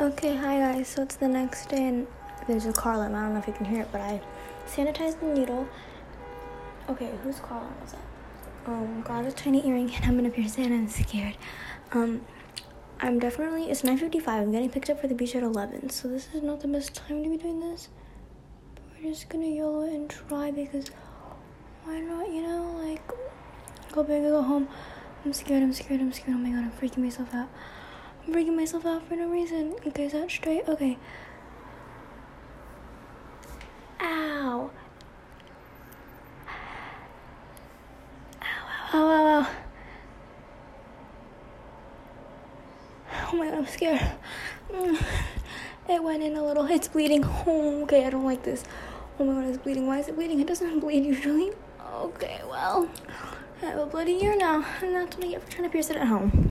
Okay, hi guys. So it's the next day, and there's a car alarm. I don't know if you can hear it, but I sanitized the needle. Okay, whose car alarm was that? Um, got a tiny earring, and I'm gonna pierce it, I'm scared. Um, I'm definitely it's 9:55. I'm getting picked up for the beach at 11, so this is not the best time to be doing this. But we're just gonna YOLO and try because why not? You know, like go big, and go home. I'm scared. I'm scared. I'm scared. Oh my god, I'm freaking myself out. I'm freaking myself out for no reason. Okay, is that straight? Okay. Ow. Ow, ow, ow, ow, ow. Oh my god, I'm scared. Mm. It went in a little. It's bleeding. Oh, okay, I don't like this. Oh my god, it's bleeding. Why is it bleeding? It doesn't bleed usually. Okay, well, I have a bloody ear now, and that's what I get for trying to pierce it at home.